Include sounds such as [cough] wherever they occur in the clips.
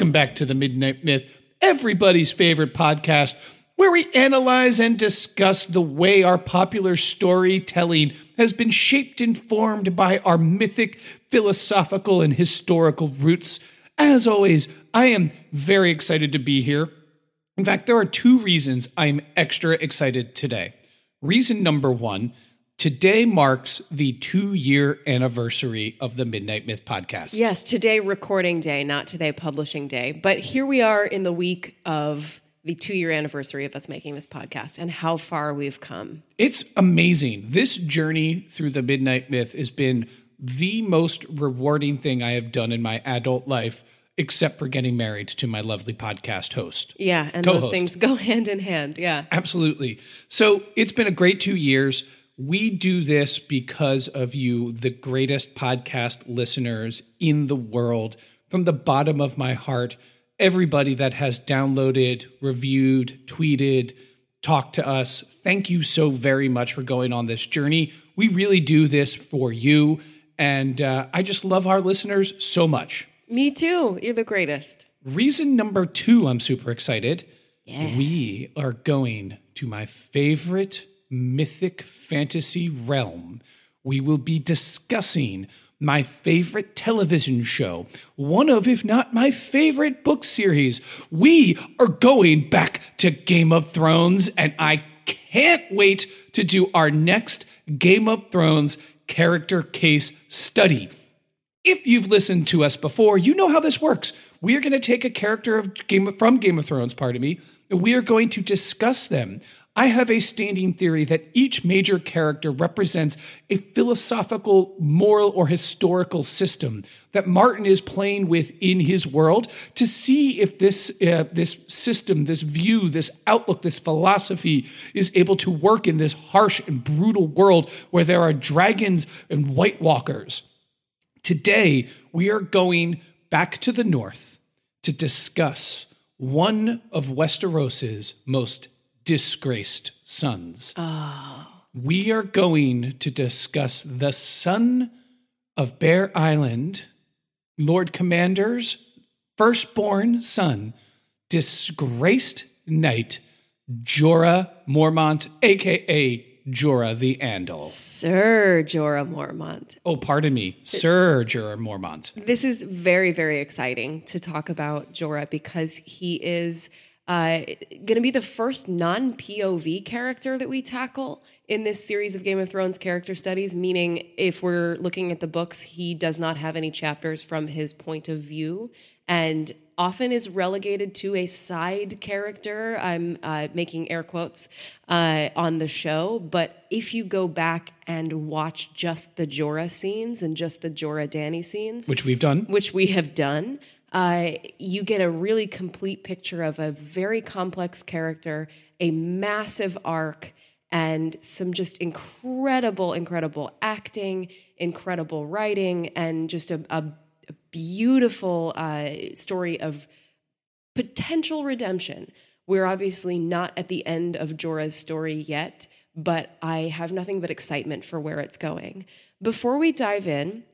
Welcome back to the Midnight Myth, everybody's favorite podcast, where we analyze and discuss the way our popular storytelling has been shaped and formed by our mythic, philosophical, and historical roots. As always, I am very excited to be here. In fact, there are two reasons I'm extra excited today. Reason number one Today marks the two year anniversary of the Midnight Myth podcast. Yes, today recording day, not today publishing day. But here we are in the week of the two year anniversary of us making this podcast and how far we've come. It's amazing. This journey through the Midnight Myth has been the most rewarding thing I have done in my adult life, except for getting married to my lovely podcast host. Yeah, and Co-host. those things go [laughs] hand in hand. Yeah. Absolutely. So it's been a great two years. We do this because of you, the greatest podcast listeners in the world. From the bottom of my heart, everybody that has downloaded, reviewed, tweeted, talked to us, thank you so very much for going on this journey. We really do this for you. And uh, I just love our listeners so much. Me too. You're the greatest. Reason number two, I'm super excited. Yeah. We are going to my favorite mythic fantasy realm. We will be discussing my favorite television show, one of, if not my favorite book series. We are going back to Game of Thrones, and I can't wait to do our next Game of Thrones character case study. If you've listened to us before, you know how this works. We are going to take a character of Game from Game of Thrones, pardon me, and we are going to discuss them. I have a standing theory that each major character represents a philosophical, moral, or historical system that Martin is playing with in his world to see if this uh, this system, this view, this outlook, this philosophy is able to work in this harsh and brutal world where there are dragons and White Walkers. Today, we are going back to the north to discuss one of Westeros's most disgraced sons. Ah. We are going to discuss the son of Bear Island, Lord Commander's firstborn son, disgraced knight Jorah Mormont, aka Jorah the Andal. Sir Jorah Mormont. Oh, pardon me, Sir Jorah Mormont. This is very, very exciting to talk about Jorah because he is uh, going to be the first non POV character that we tackle in this series of Game of Thrones character studies. Meaning, if we're looking at the books, he does not have any chapters from his point of view and often is relegated to a side character. I'm uh, making air quotes uh, on the show. But if you go back and watch just the Jorah scenes and just the Jorah Dany scenes, Which we've done. which we have done, uh, you get a really complete picture of a very complex character, a massive arc, and some just incredible, incredible acting, incredible writing, and just a, a, a beautiful uh, story of potential redemption. We're obviously not at the end of Jorah's story yet, but I have nothing but excitement for where it's going. Before we dive in,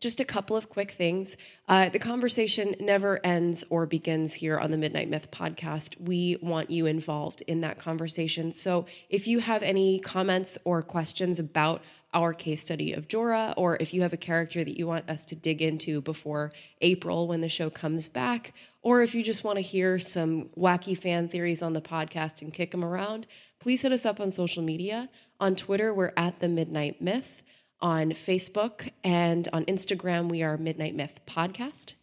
just a couple of quick things. Uh, the conversation never ends or begins here on the Midnight Myth podcast. We want you involved in that conversation. So if you have any comments or questions about our case study of Jorah, or if you have a character that you want us to dig into before April when the show comes back, or if you just want to hear some wacky fan theories on the podcast and kick them around, please hit us up on social media. On Twitter, we're at the Midnight Myth. On Facebook and on Instagram, we are Midnight Myth Podcast.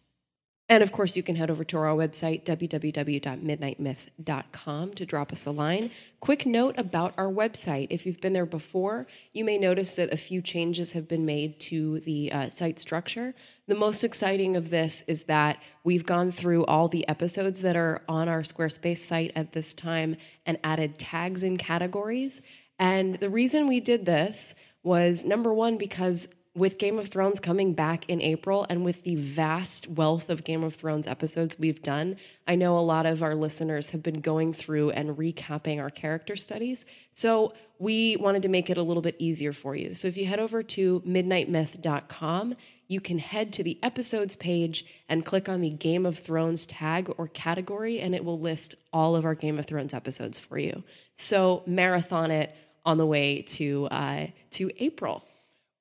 And of course, you can head over to our website, www.midnightmyth.com, to drop us a line. Quick note about our website. If you've been there before, you may notice that a few changes have been made to the uh, site structure. The most exciting of this is that we've gone through all the episodes that are on our Squarespace site at this time and added tags and categories. And the reason we did this was number one, because with Game of Thrones coming back in April and with the vast wealth of Game of Thrones episodes we've done, I know a lot of our listeners have been going through and recapping our character studies. So we wanted to make it a little bit easier for you. So if you head over to midnightmyth.com, you can head to the episodes page and click on the Game of Thrones tag or category, and it will list all of our Game of Thrones episodes for you. So marathon it on the way to uh, to April.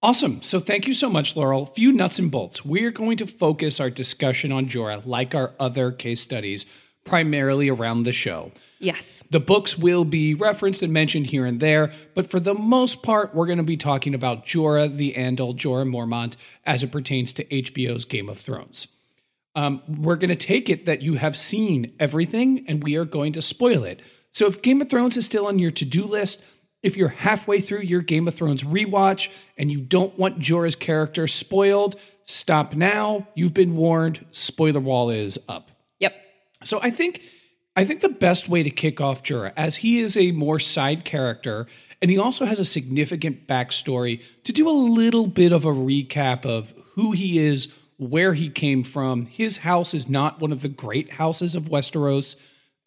Awesome. So thank you so much, Laurel. Few nuts and bolts. We're going to focus our discussion on Jorah, like our other case studies, primarily around the show. Yes. The books will be referenced and mentioned here and there, but for the most part, we're going to be talking about Jorah the Andal, Jorah Mormont, as it pertains to HBO's Game of Thrones. Um, we're going to take it that you have seen everything, and we are going to spoil it. So if Game of Thrones is still on your to do list, if you're halfway through your Game of Thrones rewatch and you don't want Jorah's character spoiled, stop now. You've been warned. Spoiler wall is up. Yep. So I think I think the best way to kick off Jorah, as he is a more side character, and he also has a significant backstory, to do a little bit of a recap of who he is, where he came from. His house is not one of the great houses of Westeros.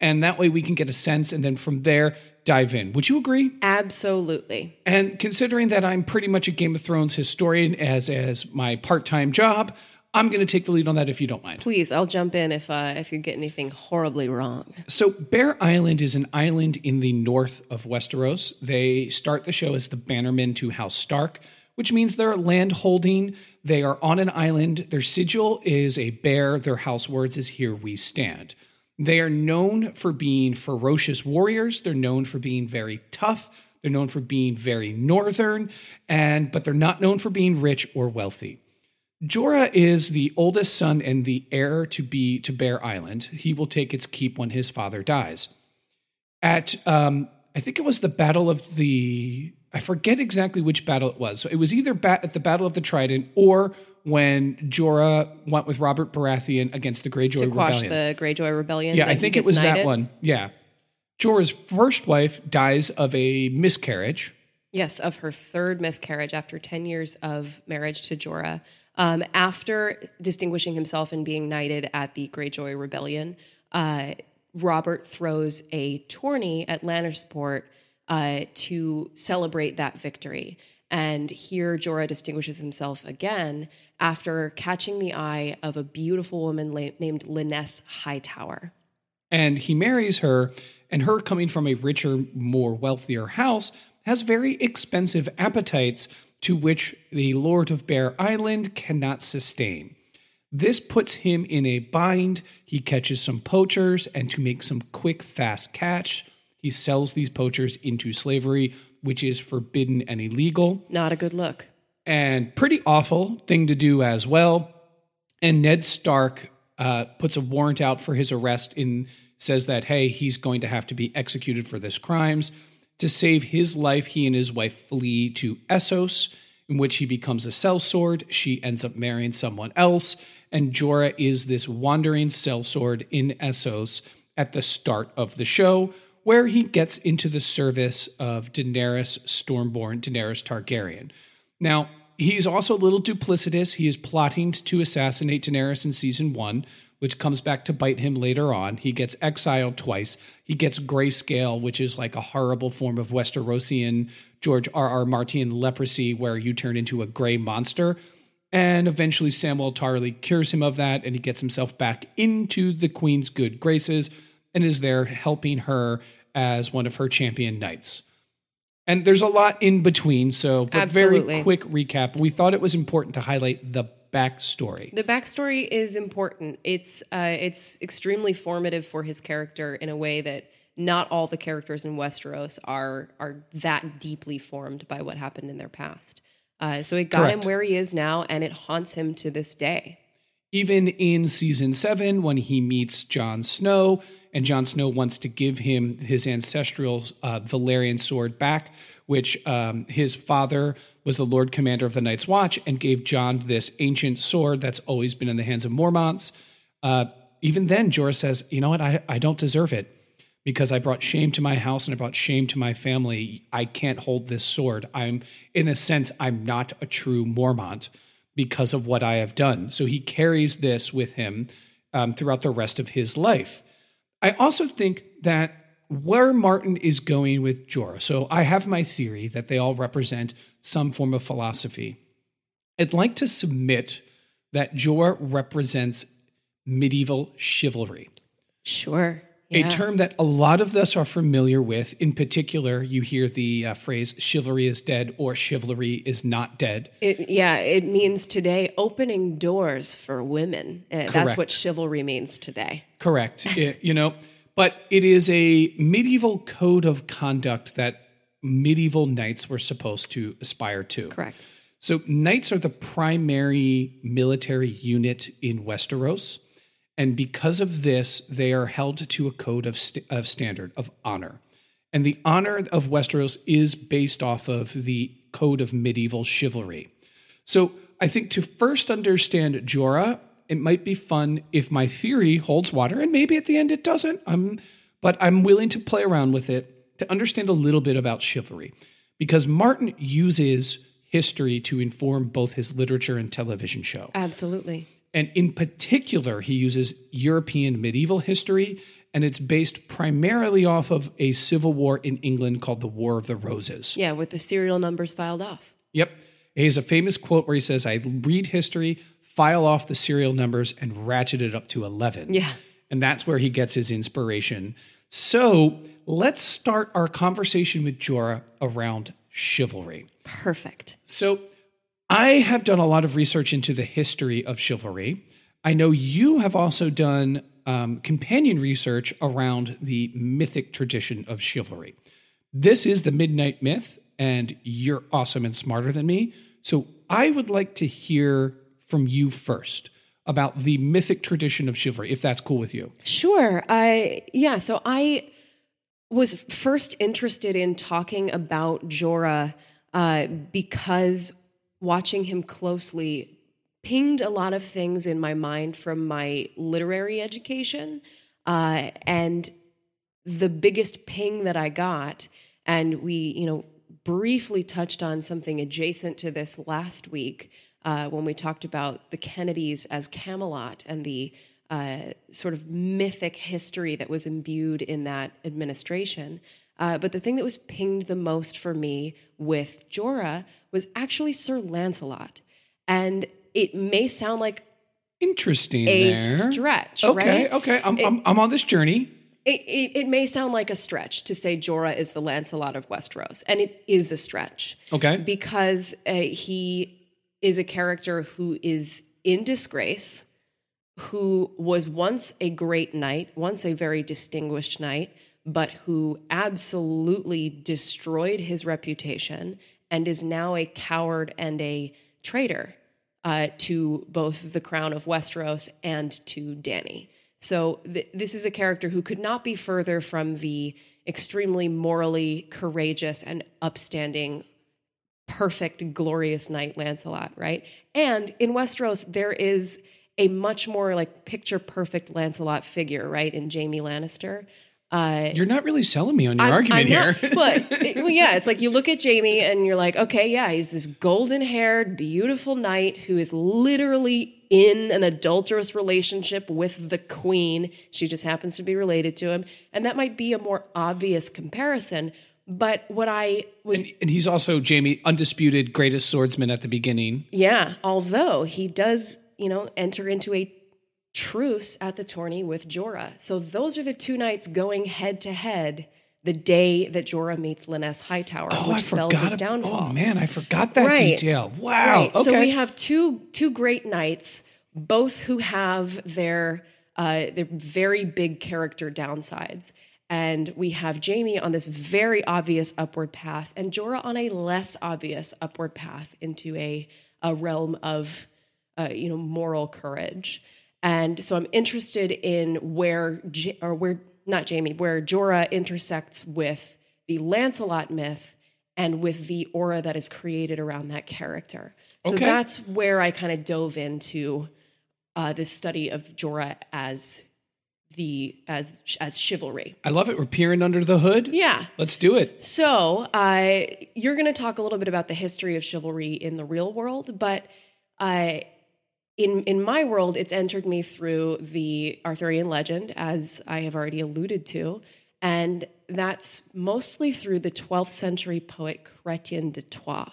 And that way we can get a sense, and then from there, dive in. Would you agree? Absolutely. And considering that I'm pretty much a Game of Thrones historian as as my part-time job, I'm going to take the lead on that if you don't mind. Please, I'll jump in if uh, if you get anything horribly wrong. So, Bear Island is an island in the north of Westeros. They start the show as the Bannermen to House Stark, which means they're land holding. They are on an island. Their sigil is a bear. Their house words is "Here we stand." They are known for being ferocious warriors. They're known for being very tough. They're known for being very northern, and but they're not known for being rich or wealthy. Jorah is the oldest son and the heir to be to Bear Island. He will take its keep when his father dies. At um, I think it was the Battle of the I forget exactly which battle it was. So it was either bat at the Battle of the Trident or when Jorah went with Robert Baratheon against the Greyjoy to quash Rebellion. the Greyjoy Rebellion. yeah, I think it was that one. Yeah. Jorah's first wife dies of a miscarriage. Yes, of her third miscarriage after 10 years of marriage to Jorah. Um, after distinguishing himself and being knighted at the Greyjoy Rebellion, uh, Robert throws a tourney at Lannisport uh, to celebrate that victory. And here Jorah distinguishes himself again after catching the eye of a beautiful woman la- named Lynesse Hightower. and he marries her and her coming from a richer more wealthier house has very expensive appetites to which the lord of bear island cannot sustain this puts him in a bind he catches some poachers and to make some quick fast catch he sells these poachers into slavery which is forbidden and illegal Not a good look. And pretty awful thing to do as well. And Ned Stark uh, puts a warrant out for his arrest and says that hey, he's going to have to be executed for this crimes. To save his life, he and his wife flee to Essos, in which he becomes a sellsword. She ends up marrying someone else, and Jorah is this wandering sellsword in Essos at the start of the show, where he gets into the service of Daenerys Stormborn, Daenerys Targaryen. Now, he's also a little duplicitous. He is plotting to assassinate Daenerys in season one, which comes back to bite him later on. He gets exiled twice. He gets grayscale, which is like a horrible form of Westerosian George R. R. Martin leprosy, where you turn into a gray monster. And eventually, Samwell Tarly cures him of that, and he gets himself back into the Queen's good graces and is there helping her as one of her champion knights. And there's a lot in between, so but Absolutely. very quick recap. We thought it was important to highlight the backstory. The backstory is important. It's uh, it's extremely formative for his character in a way that not all the characters in Westeros are are that deeply formed by what happened in their past. Uh, so it got him where he is now, and it haunts him to this day. Even in season seven, when he meets Jon Snow, and Jon Snow wants to give him his ancestral uh, Valyrian sword back, which um, his father was the Lord Commander of the Night's Watch and gave Jon this ancient sword that's always been in the hands of Mormonts. Uh, even then, Jorah says, "You know what? I, I don't deserve it because I brought shame to my house and I brought shame to my family. I can't hold this sword. I'm, in a sense, I'm not a true Mormont because of what I have done. So he carries this with him um, throughout the rest of his life. I also think that where Martin is going with Jorah, so I have my theory that they all represent some form of philosophy. I'd like to submit that Jorah represents medieval chivalry Sure. A term that a lot of us are familiar with. In particular, you hear the uh, phrase chivalry is dead or chivalry is not dead. It, yeah, it means today opening doors for women. Uh, That's what chivalry means today. Correct. [laughs] It- you know, but it is a medieval code of conduct that medieval knights were supposed to aspire to. Correct. So knights are the primary military unit in Westeros, and because of this, they are held to a code of st- of standard of honor. And the honor of Westeros is based off of the code of medieval chivalry. So I think to first understand Jorah, it might be fun if my theory holds water, and maybe at the end it doesn't. I'm, but I'm willing to play around with it to understand a little bit about chivalry, because Martin uses history to inform both his literature and television show. Absolutely. And in particular, he uses European medieval history, and it's based primarily off of a civil war in England called the War of the Roses. Yeah, with the serial numbers filed off. Yep. He has a famous quote where he says, I read history, file off the serial numbers, and ratchet it up to 11. Yeah. And that's where he gets his inspiration. So let's start our conversation with Jorah around chivalry. Perfect. So I have done a lot of research into the history of chivalry. I know you have also done um, companion research around the mythic tradition of chivalry. This is the Midnight Myth, and you're awesome and smarter than me. So I would like to hear from you first about the mythic tradition of chivalry, if that's cool with you. Sure. I yeah, so I was first interested in talking about Jorah uh, because watching him closely pinged a lot of things in my mind from my literary education. Uh, and the biggest ping that I got, and we, you know, briefly touched on something adjacent to this last week uh, when we talked about the Kennedys as Camelot and the uh, sort of mythic history that was imbued in that administration. Uh, but the thing that was pinged the most for me with Jorah was actually Sir Lancelot. And it may sound like Interesting a there. stretch, Okay, right? okay. I'm, I'm, I'm on this journey. It, it, it may sound like a stretch to say Jorah is the Lancelot of Westeros, and it is a stretch. Okay. Because uh, he is a character who is in disgrace, who was once a great knight, once a very distinguished knight, but who absolutely destroyed his reputation and is now a coward and a traitor uh, to both the crown of Westeros and to Dany. So th- this is a character who could not be further from the extremely morally courageous and upstanding perfect, glorious knight Lancelot, right? And in Westeros, there is a much more like picture perfect Lancelot figure, right? In Jaime Lannister. Uh, You're not really selling me on your I'm- argument I'm here. [laughs] but [laughs] it- well, yeah, it's like you look at Jaime and you're like, okay, yeah, he's this golden haired, beautiful knight who is literally in an adulterous relationship with the queen. She just happens to be related to him. And that might be a more obvious comparison. But what I was and, and he's also Jaime, undisputed greatest swordsman at the beginning. Yeah, although he does, you know, enter into a truce at the tourney with Jorah. So those are the two knights going head to head the day that Jorah meets Lynesse Hightower, Oh, which I spells his forgot. downfall. Oh man, I forgot that Right. detail. Wow. Right. Okay. So we have two two great knights, both who have their uh, their very big character downsides. And we have Jaime on this very obvious upward path, and Jorah on a less obvious upward path into a, a realm of, uh, you know, moral courage. And so I'm interested in where, J- or where, not Jaime, where Jorah intersects with the Lancelot myth and with the aura that is created around that character. So Okay. that's where I kind of dove into uh, this study of Jorah as the as as chivalry. I love it. We're peering under the hood. Yeah. Let's do it. So uh, you're going to talk a little bit about the history of chivalry in the real world, but uh, in in my world, it's entered me through the Arthurian legend, as I have already alluded to, and that's mostly through the 12th century poet Chrétien de Troyes.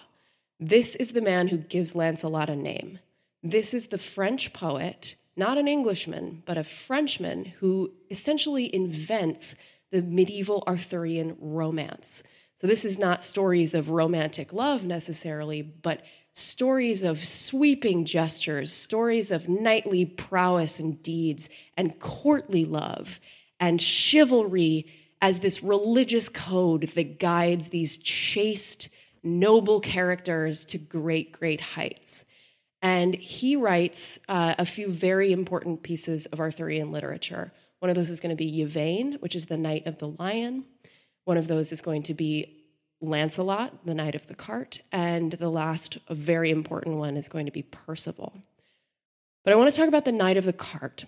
This is the man who gives Lancelot a name. This is the French poet, not an Englishman, but a Frenchman who essentially invents the medieval Arthurian romance. So, this is not stories of romantic love necessarily, but stories of sweeping gestures, stories of knightly prowess and deeds, and courtly love, and chivalry as this religious code that guides these chaste, noble characters to great, great heights. And he writes uh, a few very important pieces of Arthurian literature. One of those is going to be Yvain, which is the Knight of the Lion. One of those is going to be Lancelot, the Knight of the Cart. And the last, a very important one, is going to be Percival. But I want to talk about the Knight of the Cart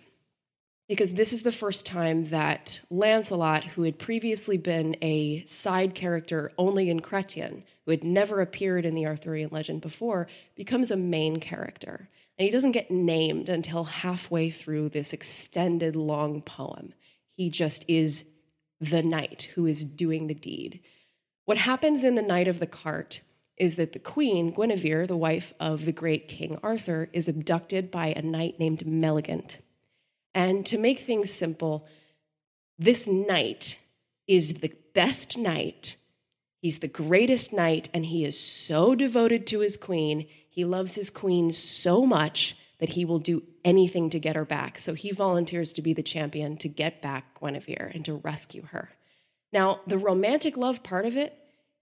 because this is the first time that Lancelot, who had previously been a side character only in Chrétien, who had never appeared in the Arthurian legend before, becomes a main character. And he doesn't get named until halfway through this extended long poem. He just is the knight who is doing the deed. What happens in The Knight of the Cart is that the queen, Guinevere, the wife of the great King Arthur, is abducted by a knight named Meleagant. And to make things simple, this knight is the best knight. He's the greatest knight, and he is so devoted to his queen. He loves his queen so much that he will do anything to get her back. So he volunteers to be the champion to get back Guinevere and to rescue her. Now, the romantic love part of it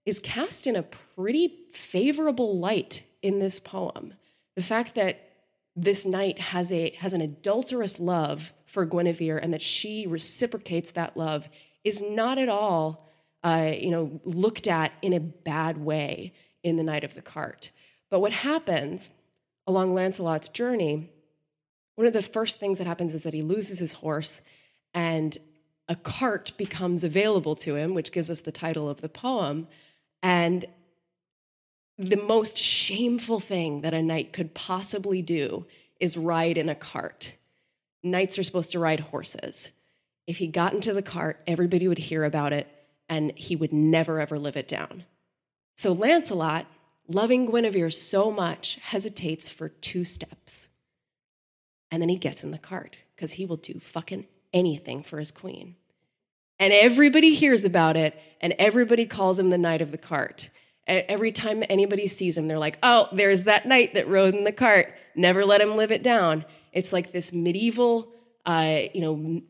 is cast in a pretty favorable light in this poem. The fact that this knight has a has an adulterous love for Guinevere and that she reciprocates that love is not at all uh, you know looked at in a bad way in the Knight of the Cart. But what happens along Lancelot's journey, one of the first things that happens is that he loses his horse and a cart becomes available to him, which gives us the title of the poem. And the most shameful thing that a knight could possibly do is ride in a cart. Knights are supposed to ride horses. If he got into the cart, everybody would hear about it and he would never ever live it down. So Lancelot, loving Guinevere so much, hesitates for two steps. And then he gets in the cart because he will do fucking anything for his queen. And everybody hears about it and everybody calls him the Knight of the Cart. Every time anybody sees him, they're like, oh, there's that knight that rode in the cart. Never let him live it down. It's like this medieval, uh, you know,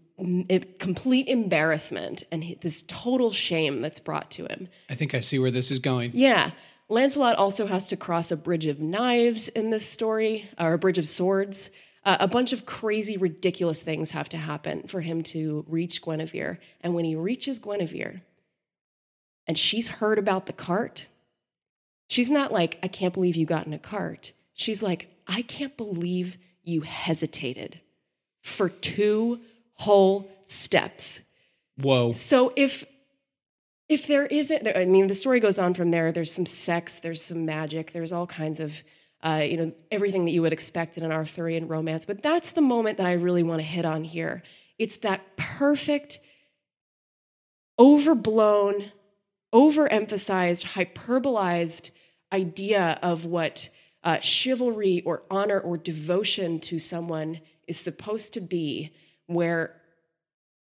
complete embarrassment and this total shame that's brought to him. I think I see where this is going. Yeah. Lancelot also has to cross a bridge of knives in this story, or a bridge of swords. Uh, a bunch of crazy, ridiculous things have to happen for him to reach Guinevere. And when he reaches Guinevere and she's heard about the cart, she's not like, I can't believe you got in a cart. She's like, I can't believe you hesitated for two whole steps. Whoa. So if if there isn't, I mean, the story goes on from there. There's some sex, there's some magic, there's all kinds of, uh, you know, everything that you would expect in an Arthurian romance. But that's the moment that I really want to hit on here. It's that perfect, overblown, overemphasized, hyperbolized idea of what uh, chivalry or honor or devotion to someone is supposed to be, where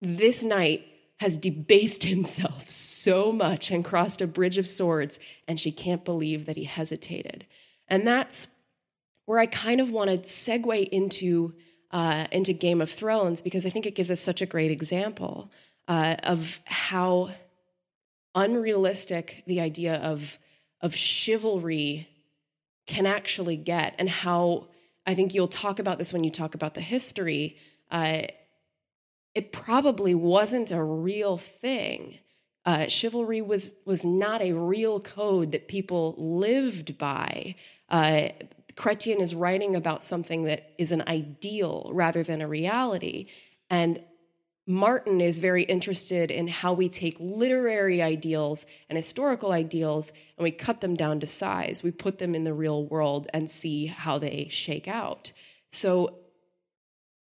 this knight has debased [laughs] himself so much and crossed a bridge of swords, and she can't believe that he hesitated. And that's where I kind of want to segue into uh, into Game of Thrones because I think it gives us such a great example uh, of how unrealistic the idea of of chivalry can actually get, and how I think you'll talk about this when you talk about the history. Uh, it probably wasn't a real thing. Uh, chivalry was was not a real code that people lived by. Uh, Chrétien is writing about something that is an ideal rather than a reality, and Martin is very interested in how we take literary ideals and historical ideals and we cut them down to size. We put them in the real world and see how they shake out. So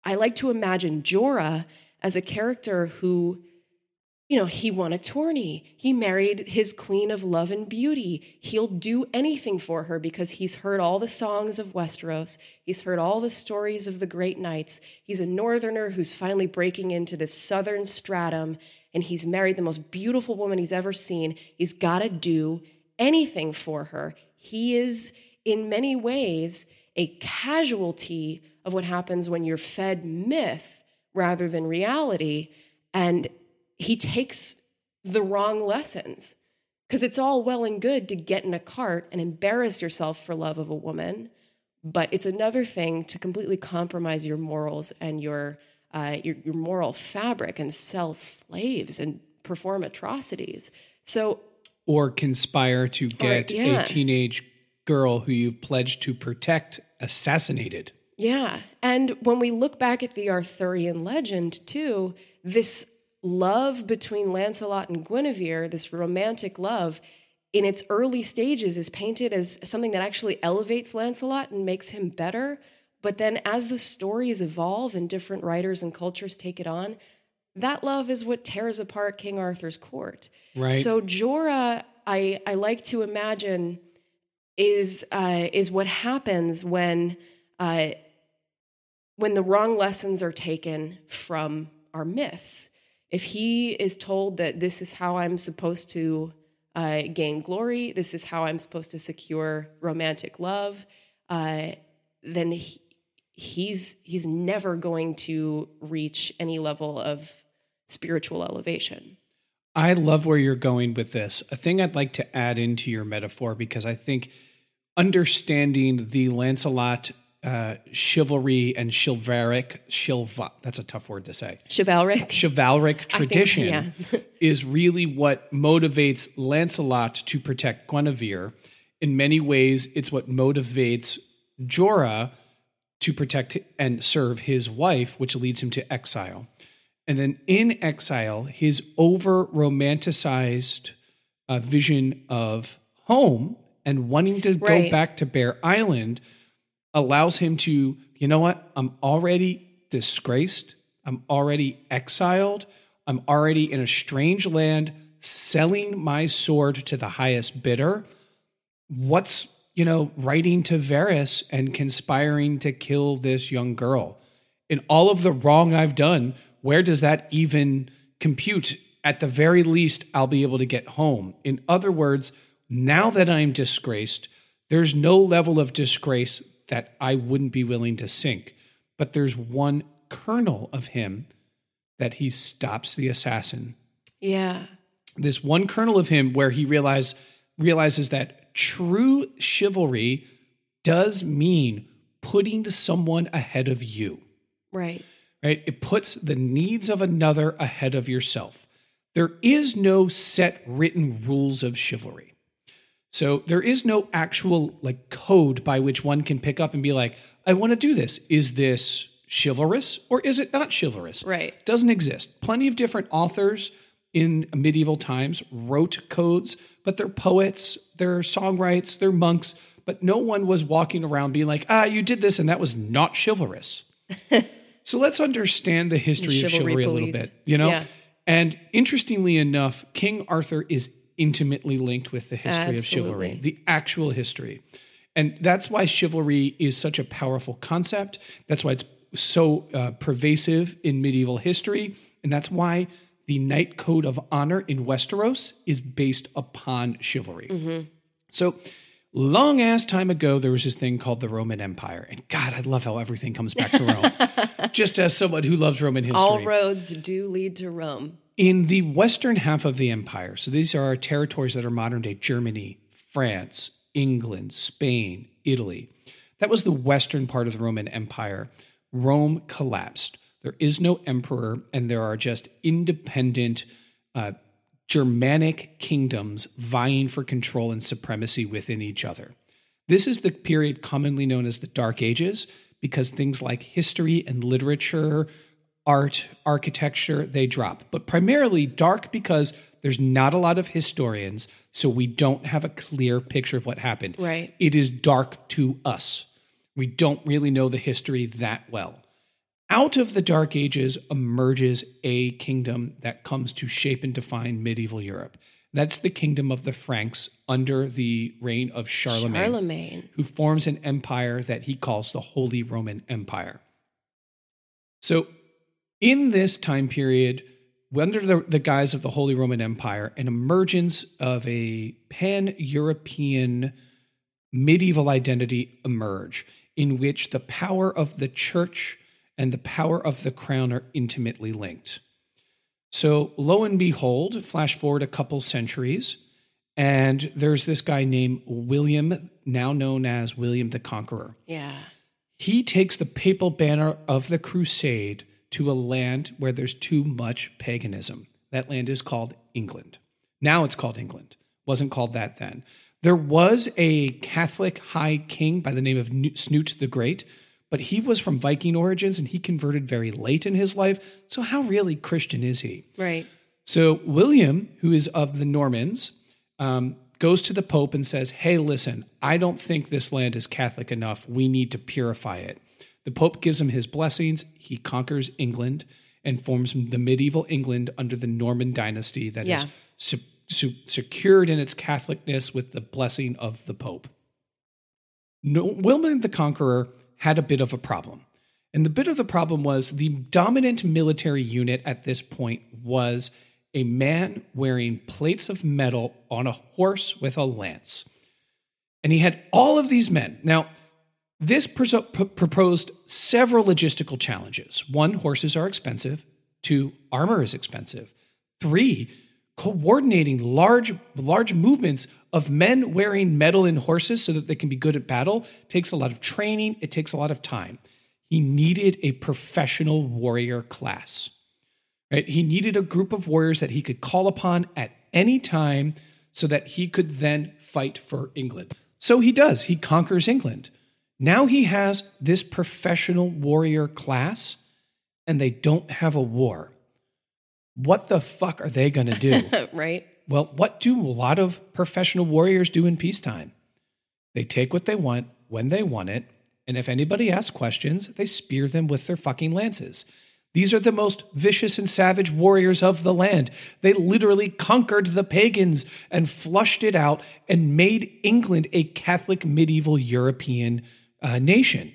I like to imagine Jorah as a character who, you know, he won a tourney. He married his queen of love and beauty. He'll do anything for her because he's heard all the songs of Westeros. He's heard all the stories of the great knights. He's a northerner who's finally breaking into this southern stratum and he's married the most beautiful woman he's ever seen. He's got to do anything for her. He is, in many ways, a casualty of what happens when you're fed myth rather than reality. And he takes the wrong lessons because it's all well and good to get in a cart and embarrass yourself for love of a woman. But it's another thing to completely compromise your morals and your, uh, your, your moral fabric and sell slaves and perform atrocities. So, or conspire to get or, yeah. a teenage girl who you've pledged to protect assassinated. Yeah. And when we look back at the Arthurian legend, too, this love between Lancelot and Guinevere, this romantic love, in its early stages is painted as something that actually elevates Lancelot and makes him better. But then as the stories evolve and different writers and cultures take it on, that love is what tears apart King Arthur's court. Right. So Jorah, I, I like to imagine, is uh, is what happens when uh, when the wrong lessons are taken from our myths. If he is told that this is how I'm supposed to uh, gain glory, this is how I'm supposed to secure romantic love, uh, then he, he's he's never going to reach any level of spiritual elevation. I love where you're going with this. A thing I'd like to add into your metaphor because I think understanding the Lancelot uh, chivalry and chivalric chivalry that's a tough word to say chivalric chivalric tradition think, yeah. [laughs] is really what motivates Lancelot to protect Guinevere. In many ways, it's what motivates Jorah to protect and serve his wife, which leads him to exile. And then in exile, his over romanticized uh, vision of home and wanting to right. go back to Bear Island allows him to, you know what? I'm already disgraced. I'm already exiled. I'm already in a strange land selling my sword to the highest bidder. What's, you know, writing to Varys and conspiring to kill this young girl? In all of the wrong I've done, where does that even compute? At the very least, I'll be able to get home. In other words, now that I'm disgraced, there's no level of disgrace that I wouldn't be willing to sink. But there's one kernel of him that he stops the assassin. Yeah. This one kernel of him where he realize, realizes that true chivalry does mean putting someone ahead of you. Right. Right? It puts the needs of another ahead of yourself. There is no set written rules of chivalry. So there is no actual like code by which one can pick up and be like, I want to do this. Is this chivalrous or is it not chivalrous? Right. Doesn't exist. Plenty of different authors in medieval times wrote codes, but they're poets, they're songwrites, they're monks, but no one was walking around being like, ah, you did this and that was not chivalrous. [laughs] so let's understand the history The of chivalry chivalry a little bit, you know? Yeah. And interestingly enough, King Arthur is intimately linked with the history of chivalry, the actual history. And that's why chivalry is such a powerful concept. That's why it's so uh, pervasive in medieval history. And that's why the Knight Code of Honor in Westeros is based upon chivalry. So, long ass time ago, there was this thing called the Roman Empire. And God, I love how everything comes back to Rome. [laughs] Just as someone who loves Roman history All roads do lead to Rome. In the western half of the empire, so these are our territories that are modern day Germany, France, England, Spain, Italy. That was the western part of the Roman Empire. Rome collapsed. There is no emperor, and there are just independent uh, Germanic kingdoms vying for control and supremacy within each other. This is the period commonly known as the Dark Ages because things like history and literature, art, architecture, they drop. But primarily dark because there's not a lot of historians, so we don't have a clear picture of what happened. Right. It is dark to us. We don't really know the history that well. Out of the Dark Ages emerges a kingdom that comes to shape and define medieval Europe. That's the kingdom of the Franks under the reign of Charlemagne Charlemagne. who forms an empire that he calls the Holy Roman Empire. So, in this time period, under the, the guise of the Holy Roman Empire, an emergence of a pan European medieval identity emerge, in which the power of the church and the power of the crown are intimately linked. So, lo and behold, flash forward a couple centuries, and there's this guy named William, now known as William the Conqueror. Yeah. He takes the papal banner of the crusade to a land where there's too much paganism. That land is called England. Now it's called England. Wasn't called that then. There was a Catholic high king by the name of Snute the Great, but he was from Viking origins and he converted very late in his life. So, how really Christian is he? Right. So William, who is of the Normans, um, goes to the Pope and says, Hey, listen, I don't think this land is Catholic enough. We need to purify it. The Pope gives him his blessings. He conquers England and forms the medieval England under the Norman dynasty that is Yeah. se- se- secured in its Catholicness with the blessing of the Pope. No, William the Conqueror had a bit of a problem. And the bit of the problem was the dominant military unit at this point was a man wearing plates of metal on a horse with a lance. And he had all of these men. Now, this p- proposed several logistical challenges. One, horses are expensive. Two, armor is expensive. Three, coordinating large large movements of men wearing metal in horses so that they can be good at battle takes a lot of training, it takes a lot of time. He needed a professional warrior class. Right? He needed a group of warriors that he could call upon at any time so that he could then fight for England. So he does. He conquers England. Now he has this professional warrior class and they don't have a war. What the fuck are they going to do? [laughs] right. Well, what do a lot of professional warriors do in peacetime? They take what they want when they want it, and if anybody asks questions, they spear them with their fucking lances. These are the most vicious and savage warriors of the land. They literally conquered the pagans and flushed it out and made England a Catholic medieval European uh, nation.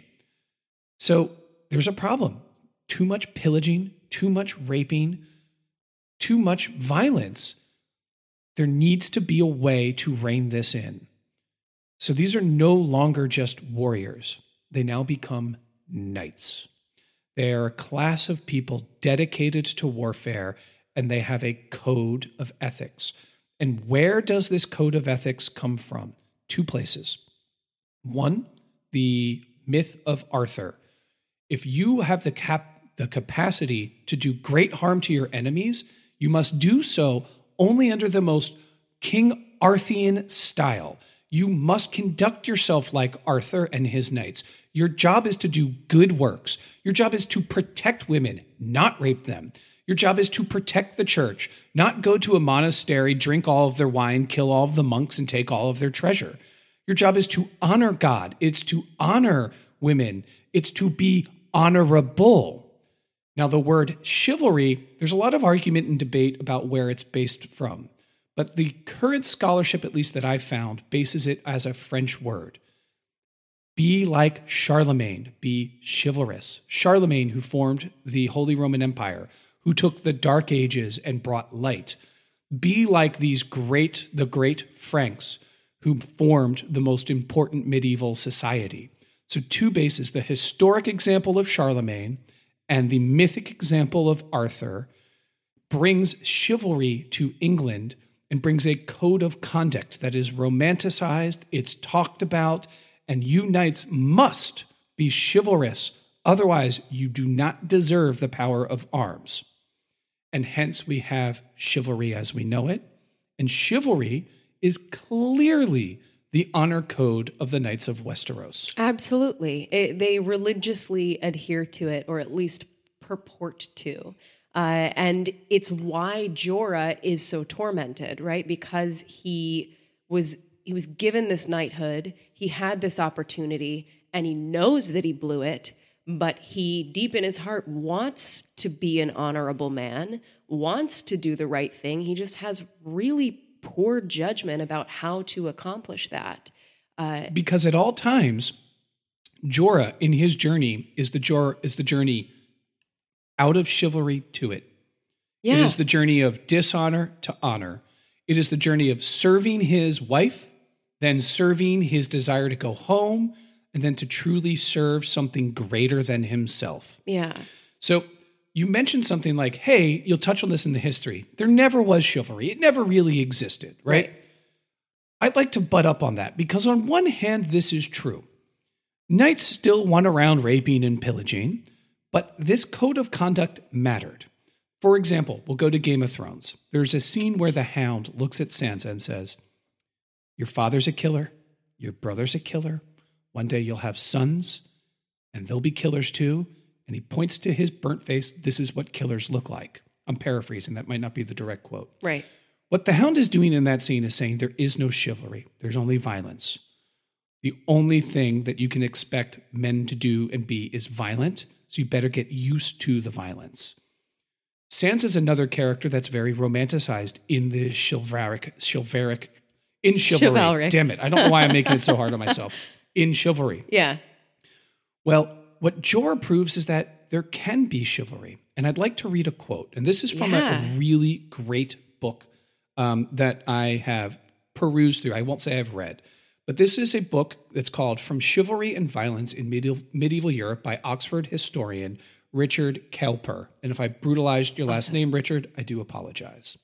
So there's a problem. Too much pillaging, too much raping, too much violence. There needs to be a way to rein this in. So these are no longer just warriors, they now become knights. They are a class of people dedicated to warfare and they have a code of ethics. And where does this code of ethics come from? Two places. One, the myth of Arthur. If you have the cap the capacity to do great harm to your enemies, you must do so only under the most King Arthurian style. You must conduct yourself like Arthur and his knights. Your job is to do good works. Your job is to protect women, not rape them. Your job is to protect the church, not go to a monastery, drink all of their wine, kill all of the monks, and take all of their treasure. Your job is to honor God. It's to honor women. It's to be honorable. Now, the word chivalry, there's a lot of argument and debate about where it's based from, but the current scholarship, at least that I've found, bases it as a French word. Be like Charlemagne, be chivalrous. Charlemagne, who formed the Holy Roman Empire, who took the Dark Ages and brought light. Be like these great, the great Franks, who formed the most important medieval society. So, two bases the historic example of Charlemagne and the mythic example of Arthur brings chivalry to England and brings a code of conduct that is romanticized, it's talked about, and you knights must be chivalrous. Otherwise, you do not deserve the power of arms. And hence we have chivalry as we know it. And chivalry is clearly the honor code of the Knights of Westeros. Absolutely. It, they religiously adhere to it, or at least purport to. Uh, and it's why Jorah is so tormented, right? Because he was he was given this knighthood, he had this opportunity, and he knows that he blew it, but he deep in his heart wants to be an honorable man, wants to do the right thing. He just has really poor judgment about how to accomplish that. Uh, because at all times, Jorah in his journey is the Jorah is the journey out of chivalry to it. Yeah. It is the journey of dishonor to honor. It is the journey of serving his wife, then serving his desire to go home, and then to truly serve something greater than himself. Yeah. So you mentioned something like, hey, you'll touch on this in the history. There never was chivalry, it never really existed, right? right? I'd like to butt up on that because, on one hand, this is true. Knights still went around raping and pillaging, but this code of conduct mattered. For example, we'll go to Game of Thrones. There's a scene where the hound looks at Sansa and says, Your father's a killer, your brother's a killer. One day you'll have sons, and they'll be killers too and he points to his burnt face. This is what killers look like. I'm paraphrasing, that might not be the direct quote. Right. What the hound is doing in that scene is saying there is no chivalry, there's only violence. The only thing that you can expect men to do and be is violent, so you better get used to the violence. Sansa is another character that's very romanticized in the chivalric, chivalric, in chivalry. Chivalric. Damn it! I don't know why I'm making it so hard on [laughs] myself. In chivalry. Yeah. Well, what Jorah proves is that there can be chivalry. And I'd like to read a quote. And this is from yeah. a, really great book um, that I have perused through. I won't say I've read, but this is a book that's called From Chivalry and Violence in Medieval, Medieval Europe by Oxford historian Richard Kelper. And if I brutalized your last awesome. name, Richard, I do apologize.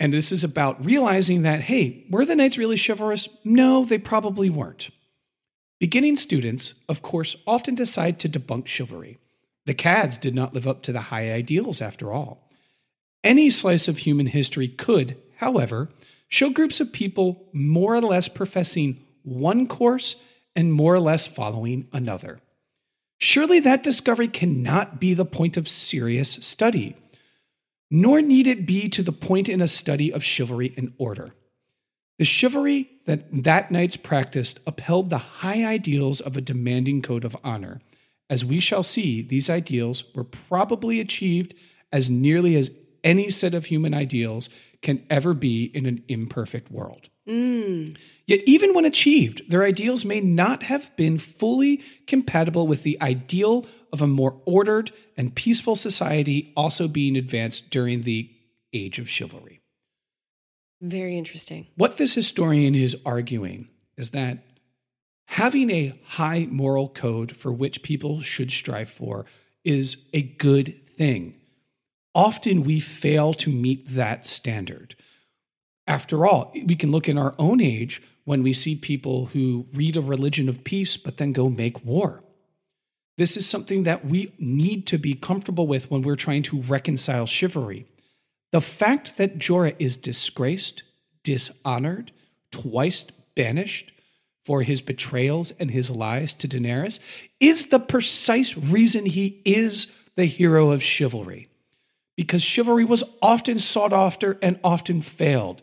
And this is about realizing that, hey, were the knights really chivalrous? No, they probably weren't. Beginning students, of course, often decide to debunk chivalry. The Cads did not live up to the high ideals, after all. Any slice of human history could, however, show groups of people more or less professing one course and more or less following another. Surely that discovery cannot be the point of serious study, nor need it be to the point in a study of chivalry and order. The chivalry that that knights practiced upheld the high ideals of a demanding code of honor. As we shall see, these ideals were probably achieved as nearly as any set of human ideals can ever be in an imperfect world. Mm. Yet, even when achieved, their ideals may not have been fully compatible with the ideal of a more ordered and peaceful society also being advanced during the age of chivalry. Very interesting. What this historian is arguing is that having a high moral code for which people should strive for is a good thing. Often we fail to meet that standard. After all, we can look in our own age when we see people who read a religion of peace but then go make war. This is something that we need to be comfortable with when we're trying to reconcile chivalry. The fact that Jorah is disgraced, dishonored, twice banished for his betrayals and his lies to Daenerys, is the precise reason he is the hero of chivalry. Because chivalry was often sought after and often failed.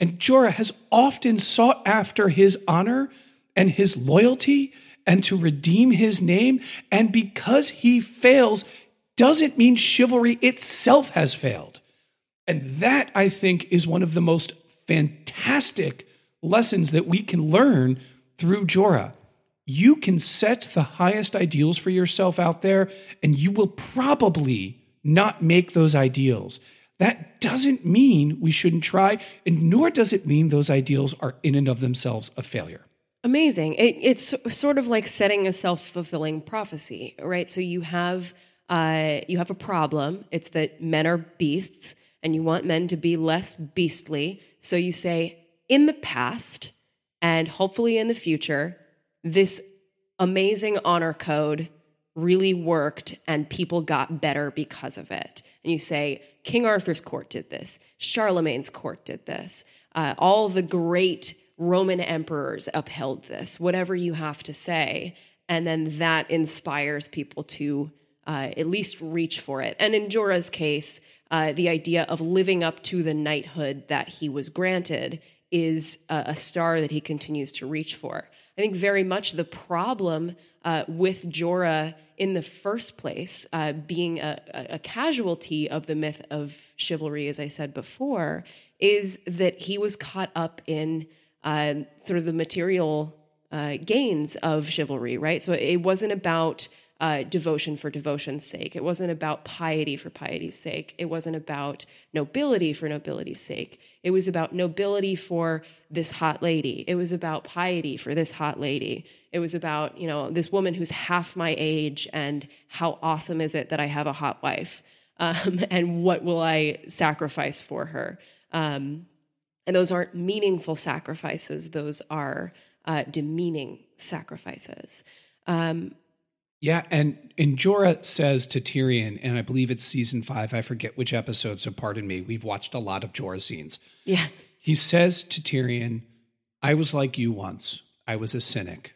And Jorah has often sought after his honor and his loyalty and to redeem his name. And because he fails, doesn't mean chivalry itself has failed. And that, I think, is one of the most fantastic lessons that we can learn through Jorah. You can set the highest ideals for yourself out there, and you will probably not make those ideals. That doesn't mean we shouldn't try, and nor does it mean those ideals are in and of themselves a failure. Amazing. It, it's sort of like setting a self fulfilling prophecy, right? So you have uh, you have a problem. It's that men are beasts, and you want men to be less beastly. So you say, in the past, and hopefully in the future, this amazing honor code really worked, and people got better because of it. And you say, King Arthur's court did this, Charlemagne's court did this, uh, all the great Roman emperors upheld this, whatever you have to say. And then that inspires people to uh, at least reach for it. And in Jorah's case, uh, the idea of living up to the knighthood that he was granted is a, a, star that he continues to reach for. I think very much the problem uh, with Jorah in the first place, uh, being a, a, casualty of the myth of chivalry, as I said before, is that he was caught up in uh, sort of the material uh, gains of chivalry, right? So it wasn't about uh, devotion for devotion's sake. It wasn't about piety for piety's sake. It wasn't about nobility for nobility's sake. It was about nobility for this hot lady. It was about piety for this hot lady. It was about, you know, this woman who's half my age and how awesome is it that I have a hot wife? Um, [laughs] and what will I sacrifice for her? Um, and those aren't meaningful sacrifices, those are uh, demeaning sacrifices. Um, yeah, and and Jorah says to Tyrion, and I believe it's season five. I forget which episode, so pardon me. We've watched a lot of Jorah scenes. Yeah, he says to Tyrion, "I was like you once. I was a cynic."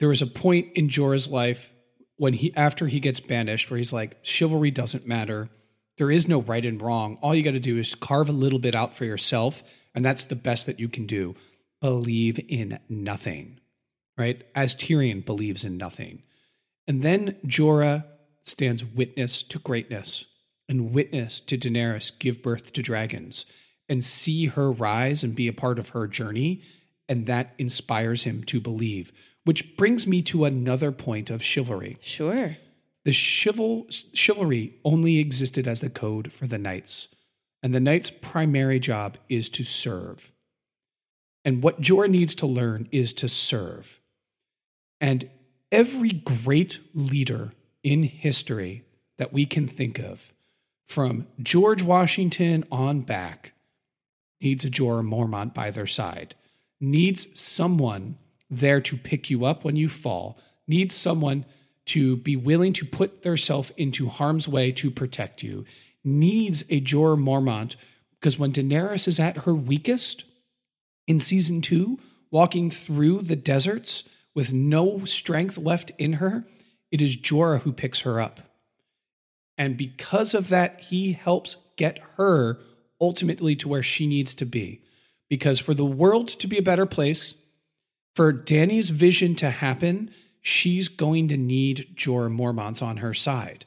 There was a point in Jorah's life when he, after he gets banished, where he's like, "Chivalry doesn't matter. There is no right and wrong. All you got to do is carve a little bit out for yourself, and that's the best that you can do. Believe in nothing." Right? As Tyrion believes in nothing. And then Jorah stands witness to greatness and witness to Daenerys give birth to dragons and see her rise and be a part of her journey. And that inspires him to believe, which brings me to another point of chivalry. Sure. The chival- chivalry only existed as the code for the knights, and the knight's primary job is to serve. And what Jorah needs to learn is to serve. And every great leader in history that we can think of, from George Washington on back, needs a Jorah Mormont by their side, needs someone there to pick you up when you fall, needs someone to be willing to put theirself into harm's way to protect you, needs a Jorah Mormont because when Daenerys is at her weakest in season two, walking through the deserts with no strength left in her, it is Jorah who picks her up. And because of that, he helps get her ultimately to where she needs to be. Because for the world to be a better place, for Dany's vision to happen, she's going to need Jorah Mormonts on her side.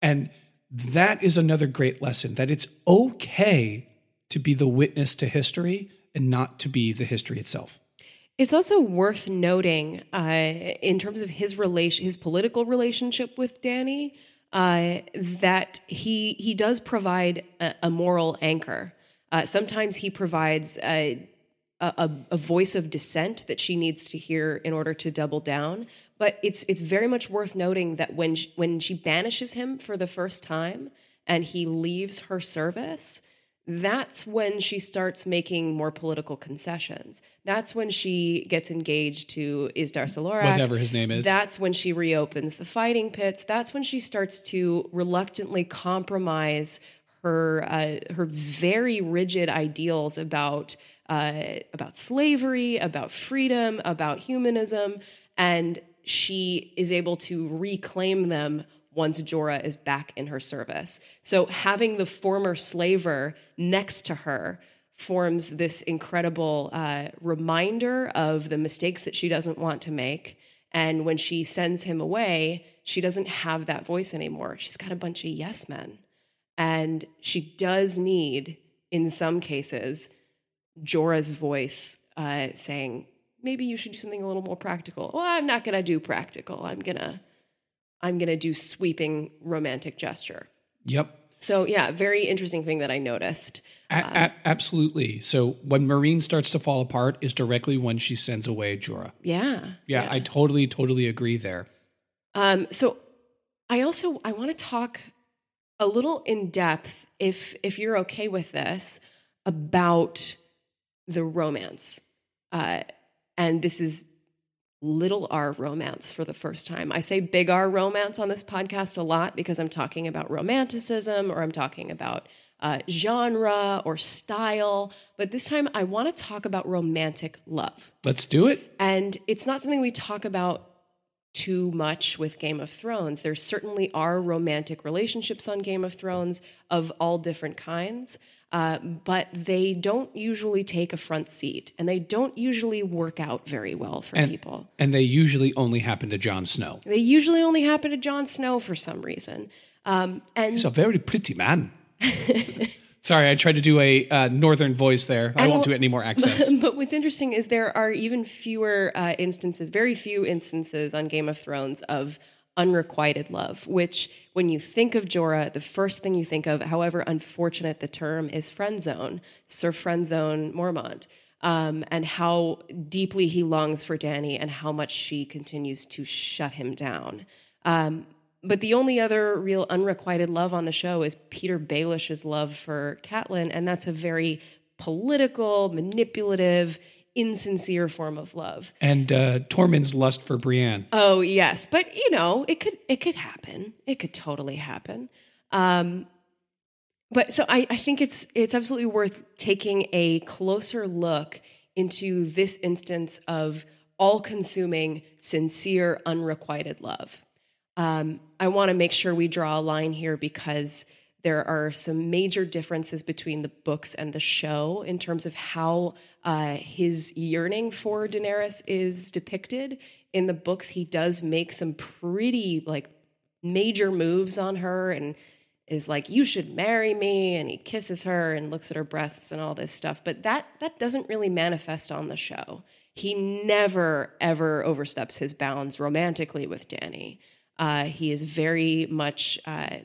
And that is another great lesson that it's okay to be the witness to history and not to be the history itself. It's also worth noting, uh, in terms of his relation, his political relationship with Dany, uh, that he he does provide a, a moral anchor. Uh, sometimes he provides a, a, a, voice of dissent that she needs to hear in order to double down. But it's it's very much worth noting that when she, when she banishes him for the first time and he leaves her service, that's when she starts making more political concessions. That's when she gets engaged to Hizdahr zo Loraq. Whatever his name is. That's when she reopens the fighting pits. That's when she starts to reluctantly compromise her uh, her very rigid ideals about uh, about slavery, about freedom, about humanism, and she is able to reclaim them once Jorah is back in her service. So having the former slaver next to her forms this incredible uh, reminder of the mistakes that she doesn't want to make. And when she sends him away, she doesn't have that voice anymore. She's got a bunch of yes men. And she does need, in some cases, Jorah's voice uh, saying, maybe you should do something a little more practical. Well, I'm not going to do practical. I'm going to I'm going to do sweeping romantic gesture. Yep. So, yeah, very interesting thing that I noticed. A- a- absolutely. So when Meereen starts to fall apart is directly when she sends away Jorah. Yeah. Yeah, I totally, totally agree there. Um, so I also I want to talk a little in depth, if if you're okay with this, about the romance. Uh, and this is little r romance for the first time. I say big R romance on this podcast a lot because I'm talking about romanticism or I'm talking about uh, genre or style. But this time I want to talk about romantic love. Let's do it. And it's not something we talk about too much with Game of Thrones. There certainly are romantic relationships on Game of Thrones of all different kinds. Uh, but they don't usually take a front seat and they don't usually work out very well for And- people. And they usually only happen to Jon Snow. They usually only happen to Jon Snow for some reason. Um, and He's a very pretty man. [laughs] Sorry, I tried to do a uh, northern voice there. I And won't do any more [laughs] accents. but what's interesting is there are even fewer uh, instances, very few instances on Game of Thrones of unrequited love, which when you think of Jorah, the first thing you think of, however unfortunate the term, is friend zone, Sir Friend Zone Mormont. Um, and how deeply he longs for Dany and how much she continues to shut him down. Um, but the only other real unrequited love on the show is Petyr Baelish's love for Catelyn, and that's a very political, manipulative, insincere form of love. and uh, Tormund's lust for Brienne. Oh yes, but you know it could it could happen. It could totally happen. Um, but so I, I think it's it's absolutely worth taking a closer look into this instance of all-consuming, sincere, unrequited love. Um, I want to make sure we draw a line here because there are some major differences between the books and the show in terms of how uh, his yearning for Daenerys is depicted. In the books, he does make some pretty like major moves on her and is like, "You should marry me," and he kisses her and looks at her breasts and all this stuff. But that that doesn't really manifest on the show. He never ever oversteps his bounds romantically with Dany. Uh, he is very much uh,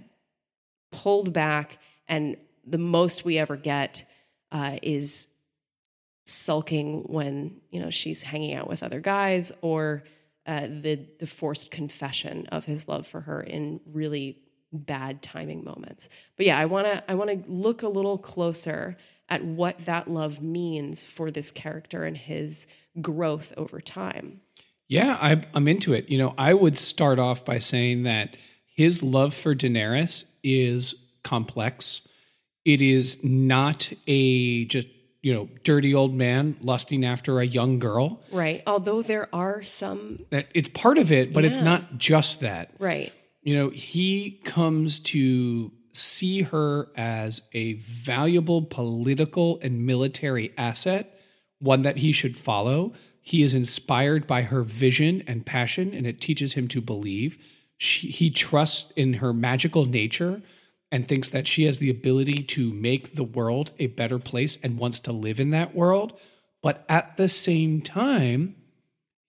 pulled back, and the most we ever get uh, is sulking when you know she's hanging out with other guys, or uh, the the forced confession of his love for her in really bad timing moments. But yeah, I want to I want to look a little closer at what that love means for this character and his growth over time. Yeah, I, I'm into it. You know, I would start off by saying that his love for Daenerys is complex. It is not a just, you know, dirty old man lusting after a young girl. Right. Although there are some That it's part of it, but it's not just that. right. You know, he comes to see her as a valuable political and military asset, one that he should follow. He is inspired by her vision and passion, and it teaches him to believe. She, he trusts in her magical nature and thinks that she has the ability to make the world a better place and wants to live in that world. But at the same time,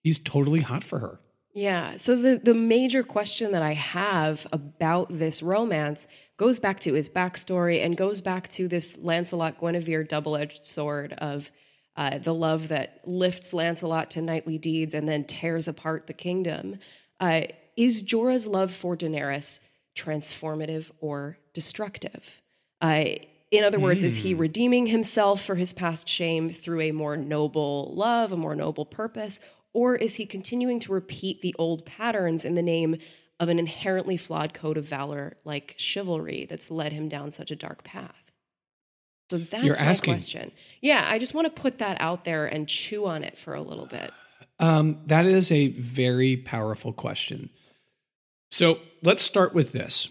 he's totally hot for her. Yeah. So the the major question that I have about this romance goes back to his backstory and goes back to this Lancelot Guinevere double edged sword of uh, the love that lifts Lancelot to knightly deeds and then tears apart the kingdom. Uh, is Jorah's love for Daenerys transformative or destructive? Uh, in other words, is he redeeming himself for his past shame through a more noble love, a more noble purpose, or is he continuing to repeat the old patterns in the name of an inherently flawed code of valor like chivalry that's led him down such a dark path? So that's You're my asking. question. Yeah, I just want to put that out there and chew on it for a little bit. Um, that is a very powerful question. So let's start with this.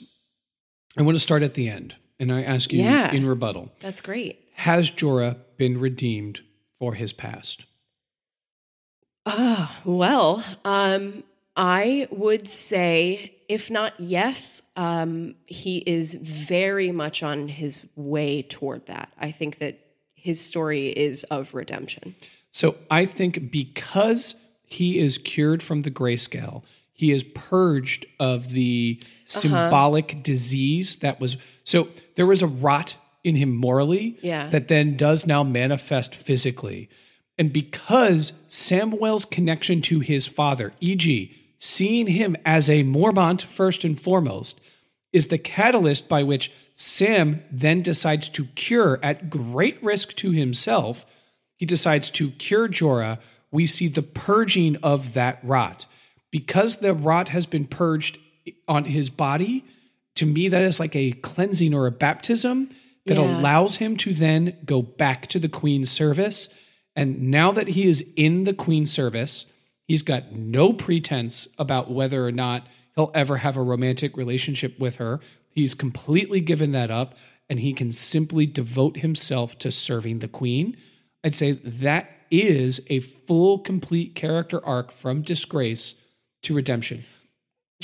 I want to start at the end, and I ask you Yeah. in rebuttal: That's great. Has Jorah been redeemed for his past? Ah, well, um, I would say, if not yes, um, he is very much on his way toward that. I think that his story is of redemption. So I think because he is cured from the grayscale, he is purged of the uh-huh. symbolic disease that was. So there was a rot in him morally Yeah. that then does now manifest physically. And because Samwell's connection to his father, e.g., seeing him as a Mormont first and foremost, is the catalyst by which Sam then decides to cure at great risk to himself. He decides to cure Jorah. We see the purging of that rot. Because the rot has been purged on his body, to me, that is like a cleansing or a baptism that Yeah. allows him to then go back to the Queen's service. And now that he is in the Queen's service, he's got no pretense about whether or not he'll ever have a romantic relationship with her. He's completely given that up and he can simply devote himself to serving the Queen. I'd say that is a full, complete character arc from disgrace to redemption.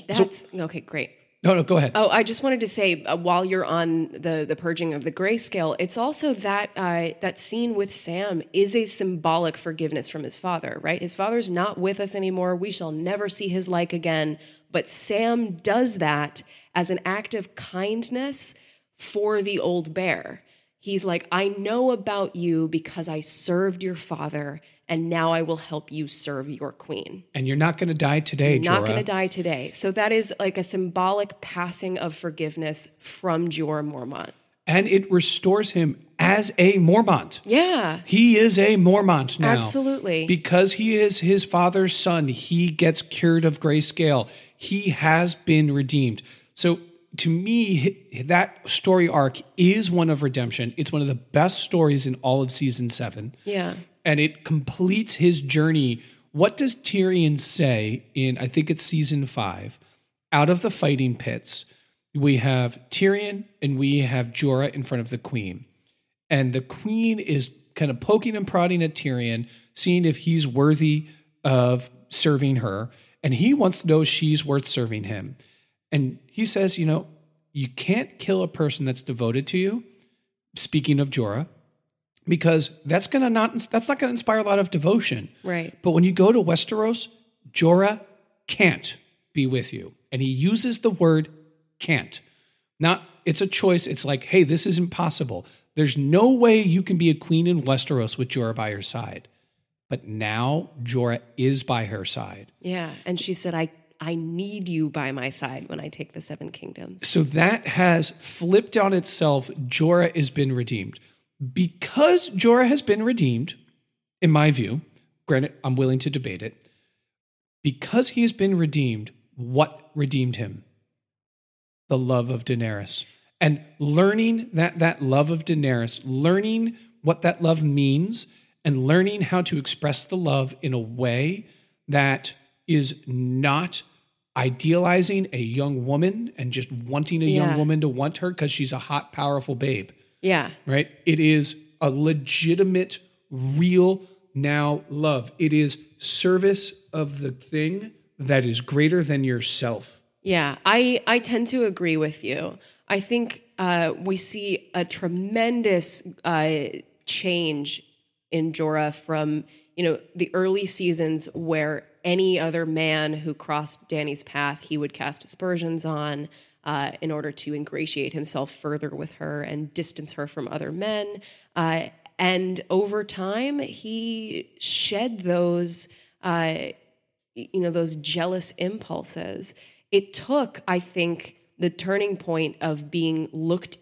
That's okay, great. No, no, go ahead. Oh, I just wanted to say uh, while you're on the the purging of the grayscale, it's also that uh, that scene with Sam is a symbolic forgiveness from his father. Right, his father's not with us anymore. We shall never see his like again. But Sam does that as an act of kindness for the old bear. He's like, I know about you because I served your father, and now I will help you serve your queen and you're not going to die today, not Jorah. going to die today. So that is like a symbolic passing of forgiveness from Jorah Mormont. and it restores him as a Mormont. Yeah, He is a Mormont now. Absolutely. Because he is his father's son, he gets cured of grayscale. He has been redeemed. So to me, that story arc is one of redemption. It's one of the best stories in all of season seven. yeah, And it completes his journey. What does Tyrion say in, I think it's season five? Out of the fighting pits, we have Tyrion and we have Jorah in front of the queen. And the queen is kind of poking and prodding at Tyrion, seeing if he's worthy of serving her. And he wants to know she's worth serving him. And he says, you know, you can't kill a person that's devoted to you. Speaking of Jorah, because that's gonna not that's not gonna inspire a lot of devotion. right. But when you go to Westeros, Jorah can't be with you. And he uses the word can't. Not it's a choice. It's like, hey, this is impossible. There's no way you can be a queen in Westeros with Jorah by your side. But now Jorah is by her side. Yeah, and she said, "I I need you by my side when I take the Seven Kingdoms." So that has flipped on itself. Jorah has been redeemed. Because Jorah has been redeemed, in my view, granted, I'm willing to debate it. Because he has been redeemed, what redeemed him? The love of Daenerys. And learning that that love of Daenerys, learning what that love means, and learning how to express the love in a way that is not idealizing a young woman and just wanting a young woman to want her because she's a hot, powerful babe Yeah, right? It is a legitimate, real now love. It is service of the thing that is greater than yourself. Yeah, I, I tend to agree with you. I think uh, we see a tremendous uh, change in Jorah from you know the early seasons where any other man who crossed Dany's path he would cast aspersions on uh, in order to ingratiate himself further with her and distance her from other men. Uh, and over time, he shed those. Uh, you know those jealous impulses it took i think the turning point of being looked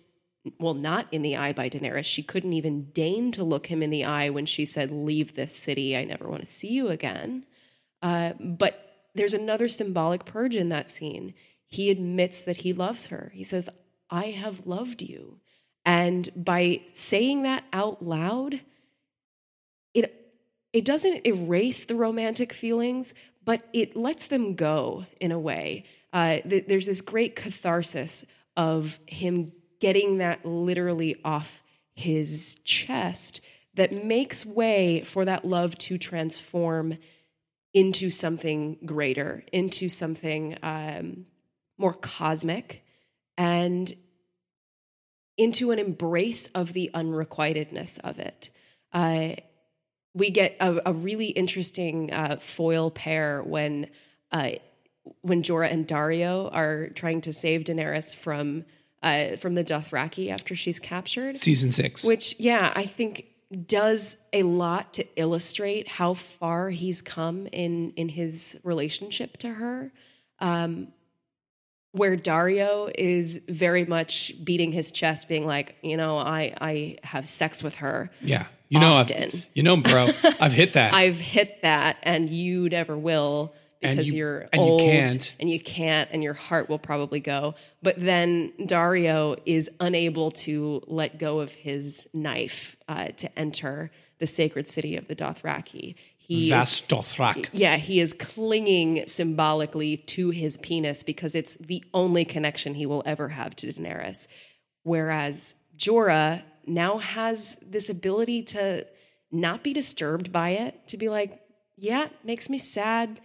well not in the eye by daenerys she couldn't even deign to look him in the eye when she said leave this city i never want to see you again uh, but there's another symbolic purge in that scene he admits that he loves her he says i have loved you And by saying that out loud, it it doesn't erase the romantic feelings, but it lets them go in a way. Uh, th- there's this great catharsis of him getting that literally off his chest that makes way for that love to transform into something greater, into something um, more cosmic, and into an embrace of the unrequitedness of it. Uh, we get a, a really interesting uh, foil pair when uh, when Jorah and Daario are trying to save Daenerys from uh, from the Dothraki after she's captured. Season six. Which, yeah, I think does a lot to illustrate how far he's come in in his relationship to her. Um, where Daario is very much beating his chest, being like, you know, I I have sex with her. yeah. You know, I've, you know, bro, I've hit that. [laughs] I've hit that, and you never will because you- are and you old can't. and you can't, and your heart will probably go. But then Daario is unable to let go of his knife uh, to enter the sacred city of the Dothraki. He is yeah, he is clinging symbolically to his penis because it's the only connection he will ever have to Daenerys. Whereas Jorah now has this ability to not be disturbed by it, to be like, yeah, makes me sad.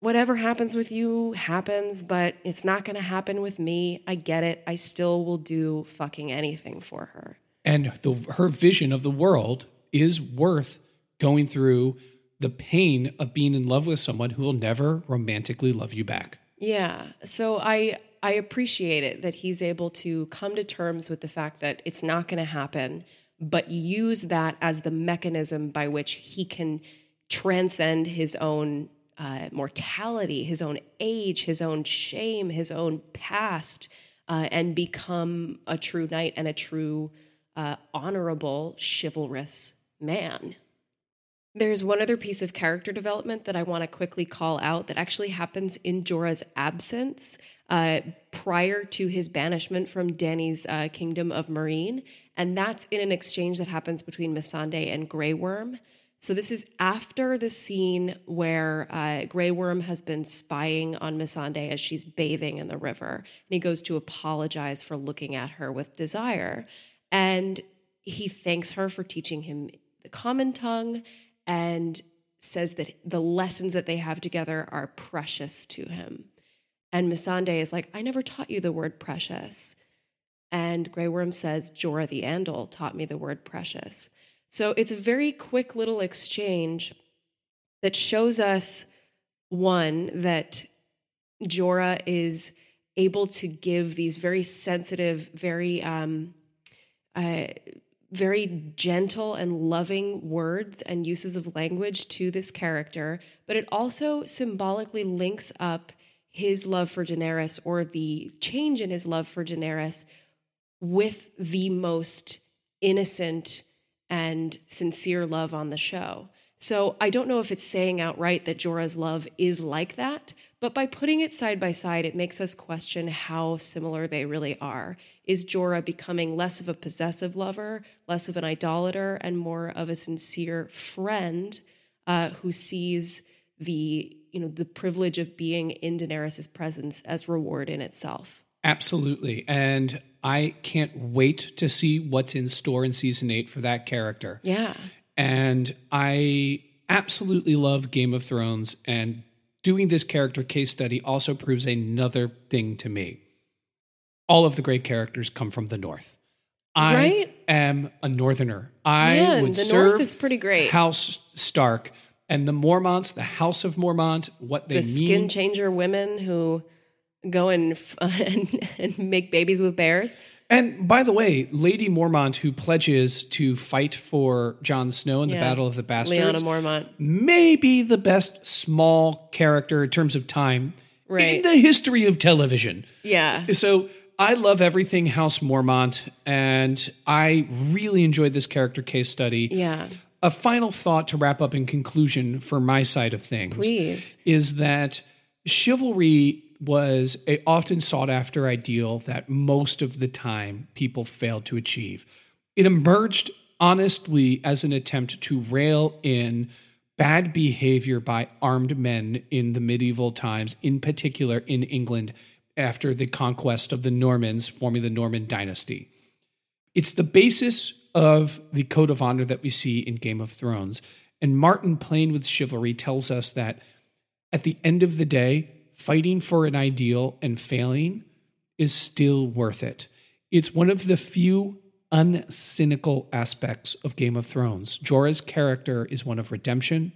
Whatever happens with you happens, but it's not going to happen with me. I get it. I still will do fucking anything for her. and the, her vision of the world is worth going through the pain of being in love with someone who will never romantically love you back. Yeah. So I I appreciate it that he's able to come to terms with the fact that it's not going to happen, but use that as the mechanism by which he can transcend his own uh, mortality, his own age, his own shame, his own past, uh, and become a true knight and a true uh, honorable, chivalrous man. There's one other piece of character development that I want to quickly call out that actually happens in Jorah's absence uh, prior to his banishment from Dany's uh, kingdom of Meereen. And that's in an exchange that happens between Missandei and Grey Worm. So this is after the scene where uh, Grey Worm has been spying on Missandei as she's bathing in the river. And he goes to apologize for looking at her with desire. And he thanks her for teaching him the common tongue and says that the lessons that they have together are precious to him. And Missandei is like, I never taught you the word precious. And Grey Worm says, Jorah the Andal taught me the word precious. So it's a very quick little exchange that shows us one, that Jorah is able to give these very sensitive, very um, uh, very gentle and loving words and uses of language to this character, but it also symbolically links up his love for Daenerys or the change in his love for Daenerys with the most innocent and sincere love on the show. So I don't know if it's saying outright that Jorah's love is like that, but by putting it side by side, it makes us question how similar they really are. Is Jorah becoming less of a possessive lover, less of an idolater, and more of a sincere friend uh, who sees the you know the privilege of being in Daenerys' presence as reward in itself? Absolutely. And I can't wait to see what's in store in season eight for that character. Yeah. And I absolutely love Game of Thrones. And doing this character case study also proves another thing to me. All of the great characters come from the North. I Right? am a Northerner. I Man, would the serve North is pretty great. House Stark and the Mormonts, the House of Mormont, what they the mean. skin changer women who go and, f- [laughs] and and make babies with bears. And by the way, Lady Mormont, who pledges to fight for Jon Snow in the Battle of the Bastards, Lyanna Mormont. may be the best small character in terms of time in the history of television. Yeah. So I love everything House Mormont, and I really enjoyed this character case study. Yeah. A final thought to wrap up in conclusion for my side of things Please. is that chivalry was a often sought after ideal that most of the time people failed to achieve. It emerged honestly as an attempt to rail in bad behavior by armed men in the medieval times, in particular in England after the conquest of the Normans, forming the Norman dynasty. It's the basis of the code of honor that we see in Game of Thrones. And Martin, playing with chivalry, tells us that at the end of the day, fighting for an ideal and failing is still worth it. It's one of the few uncynical aspects of Game of Thrones. Jorah's character is one of redemption.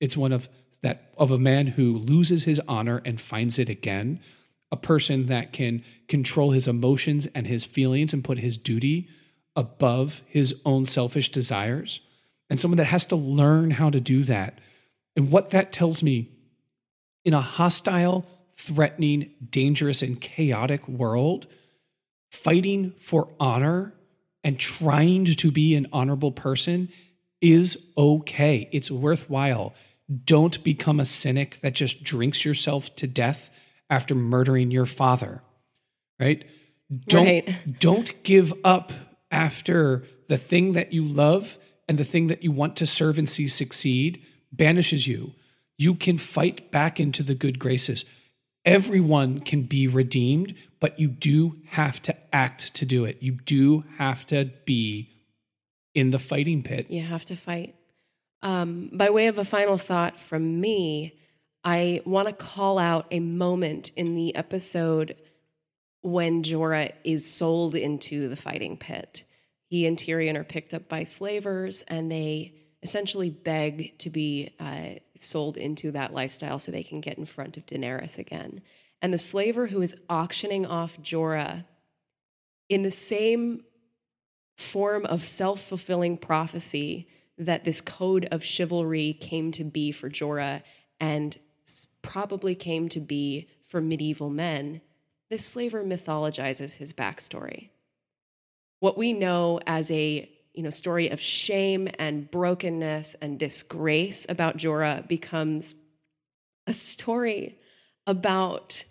It's one of that of a man who loses his honor and finds it again, a person that can control his emotions and his feelings and put his duty above his own selfish desires, and someone that has to learn how to do that. And what that tells me in a hostile, threatening, dangerous, and chaotic world, fighting for honor and trying to be an honorable person is okay. It's worthwhile. Don't become a cynic that just drinks yourself to death after murdering your father. Right? Don't right. [laughs] don't give up after the thing that you love and the thing that you want to serve and see succeed banishes you. You can fight back into the good graces. Everyone can be redeemed, but you do have to act to do it. You do have to be in the fighting pit. You have to fight. Um, by way of a final thought from me, I want to call out a moment in the episode when Jorah is sold into the fighting pit. He and Tyrion are picked up by slavers and they essentially beg to be uh, sold into that lifestyle so they can get in front of Daenerys again. And the slaver who is auctioning off Jorah in the same form of self fulfilling prophecy that this code of chivalry came to be for Jorah and probably came to be for medieval men, this slaver mythologizes his backstory. What we know as a you know story of shame and brokenness and disgrace about Jorah becomes a story about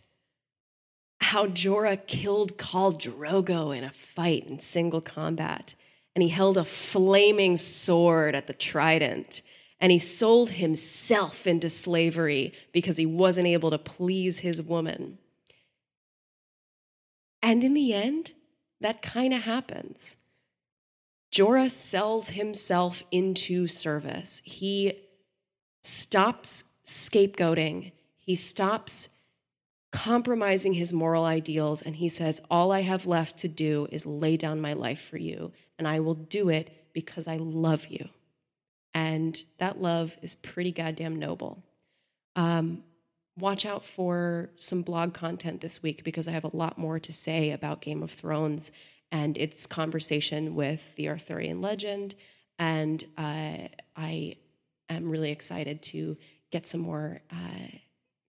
how Jorah killed Khal Drogo in a fight in single combat and he held a flaming sword at the trident and he sold himself into slavery because he wasn't able to please his woman. And in the end, that kind of happens. Jorah sells himself into service. He stops scapegoating. He stops compromising his moral ideals and he says, All I have left to do is lay down my life for you, and I will do it because I love you. And that love is pretty goddamn noble. Um, watch out for some blog content this week because I have a lot more to say about Game of Thrones and its conversation with the Arthurian legend. And uh, I am really excited to get some more uh,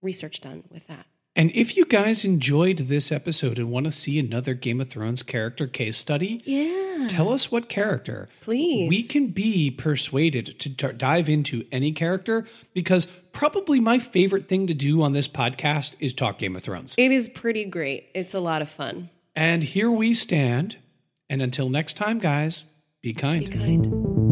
research done with that. And if you guys enjoyed this episode and want to see another Game of Thrones character case study, yeah, tell us what character. Please. We can be persuaded to dive into any character because probably my favorite thing to do on this podcast is talk Game of Thrones. It is pretty great. It's a lot of fun. And here we stand. And until next time, guys, be kind. Be kind.